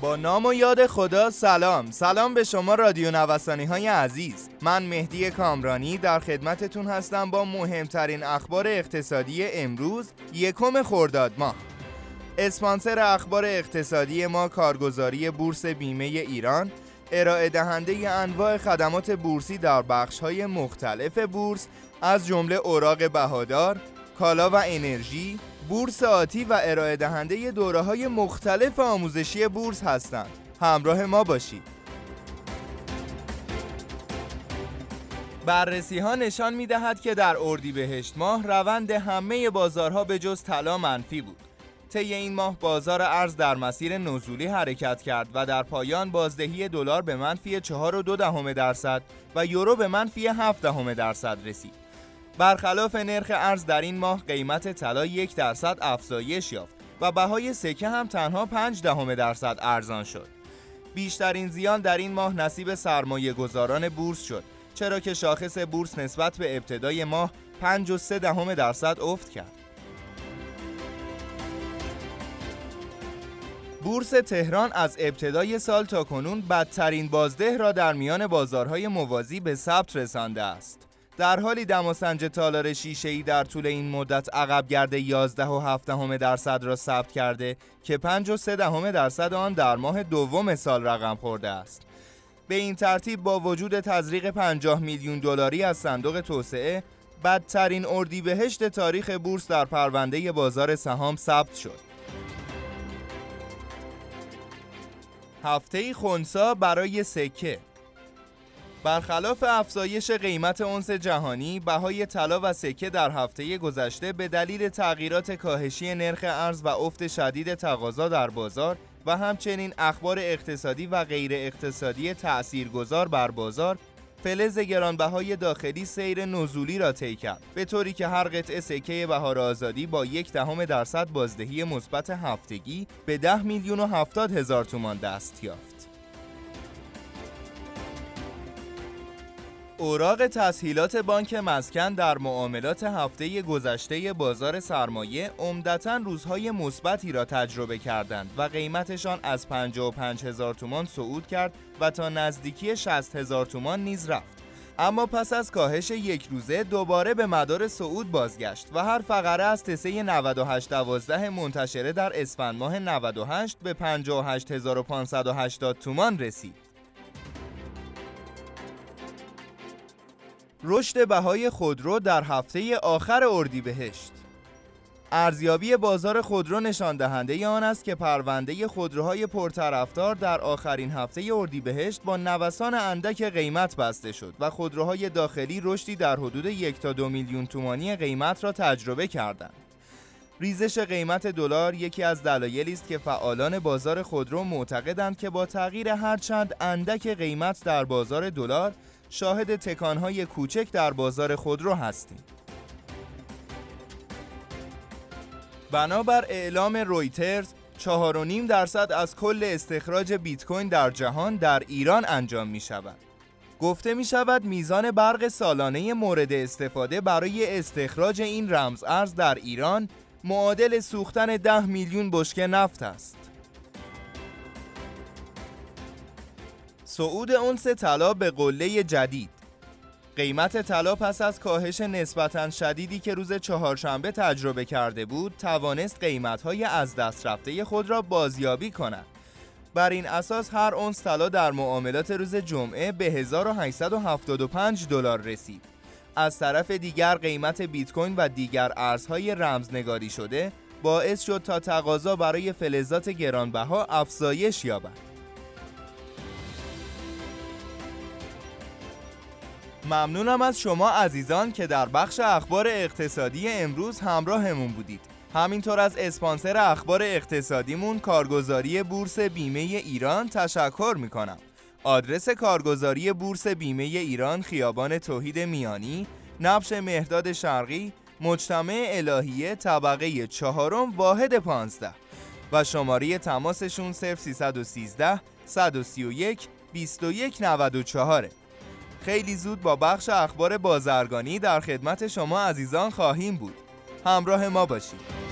با نام و یاد خدا سلام. سلام به شما رادیو نوسانی های عزیز. من مهدی کامرانی در خدمتتون هستم با مهمترین اخبار اقتصادی امروز یکم خرداد ماه. اسپانسر اخبار اقتصادی ما کارگزاری بورس بیمه ایران ارائه دهنده انواع خدمات بورسی در بخش های مختلف بورس از جمله اوراق بهادار، کالا و انرژی، بورس آتی و ارائه دهنده دوره های مختلف آموزشی بورس هستند. همراه ما باشید. بررسی ها نشان می دهد که در اردیبهشت ماه روند همه بازارها به جز طلا منفی بود. طی این ماه بازار ارز در مسیر نزولی حرکت کرد و در پایان بازدهی دلار به منفی 4.2 دهم درصد و یورو به منفی 7 دهم درصد رسید. برخلاف نرخ ارز در این ماه قیمت طلا یک درصد افزایش یافت و بهای سکه هم تنها 5 دهم درصد ارزان شد. بیشترین زیان در این ماه نصیب سرمایه گذاران بورس شد چرا که شاخص بورس نسبت به ابتدای ماه 5 و 3 دهم درصد افت کرد. بورس تهران از ابتدای سال تا کنون بدترین بازده را در میان بازارهای موازی به ثبت رسانده است. در حالی دماسنج تالار شیشه‌ای در طول این مدت عقب گرده 11 و 7 دهم درصد را ثبت کرده که 5 و 3 دهم درصد آن در ماه دوم سال رقم خورده است. به این ترتیب با وجود تزریق 50 میلیون دلاری از صندوق توسعه بدترین اردیبهشت تاریخ بورس در پرونده بازار سهام ثبت شد. هفته خونسا برای سکه برخلاف افزایش قیمت اونس جهانی، بهای طلا و سکه در هفته گذشته به دلیل تغییرات کاهشی نرخ ارز و افت شدید تقاضا در بازار و همچنین اخبار اقتصادی و غیر اقتصادی تأثیرگذار بر بازار فلز گرانبهای داخلی سیر نزولی را طی کرد به طوری که هر قطعه سکه بهار آزادی با یک دهم درصد بازدهی مثبت هفتگی به ده میلیون و هفتاد هزار تومان دست یافت. اوراق تسهیلات بانک مسکن در معاملات هفته گذشته بازار سرمایه عمدتا روزهای مثبتی را تجربه کردند و قیمتشان از 55 هزار تومان صعود کرد و تا نزدیکی 60 هزار تومان نیز رفت. اما پس از کاهش یک روزه دوباره به مدار صعود بازگشت و هر فقره از تسه 9812 منتشره در اسفند ماه 98 به 58580 تومان رسید. رشد بهای خودرو در هفته آخر اردیبهشت ارزیابی بازار خودرو نشان دهنده آن است که پرونده خودروهای پرطرفدار در آخرین هفته اردیبهشت با نوسان اندک قیمت بسته شد و خودروهای داخلی رشدی در حدود یک تا دو میلیون تومانی قیمت را تجربه کردند. ریزش قیمت دلار یکی از دلایلی است که فعالان بازار خودرو معتقدند که با تغییر هرچند اندک قیمت در بازار دلار شاهد تکانهای کوچک در بازار خودرو هستیم. بنابر اعلام رویترز 4.5 درصد از کل استخراج بیت کوین در جهان در ایران انجام می شود. گفته می شود میزان برق سالانه مورد استفاده برای استخراج این رمز ارز در ایران معادل سوختن 10 میلیون بشکه نفت است. صعود اونس طلا به قله جدید. قیمت طلا پس از کاهش نسبتا شدیدی که روز چهارشنبه تجربه کرده بود توانست قیمت‌های از دست رفته خود را بازیابی کند. بر این اساس هر اونس طلا در معاملات روز جمعه به 1875 دلار رسید. از طرف دیگر قیمت بیت کوین و دیگر ارزهای رمزنگاری شده باعث شد تا تقاضا برای فلزات گرانبها افزایش یابد. ممنونم از شما عزیزان که در بخش اخبار اقتصادی امروز همراهمون بودید. همینطور از اسپانسر اخبار اقتصادیمون کارگزاری بورس بیمه ایران تشکر می‌کنم. آدرس کارگزاری بورس بیمه ایران خیابان توحید میانی نبش مهداد شرقی مجتمع الهیه طبقه چهارم واحد پانزده. و شماره تماسشون 0313 131 2194 خیلی زود با بخش اخبار بازرگانی در خدمت شما عزیزان خواهیم بود. همراه ما باشید.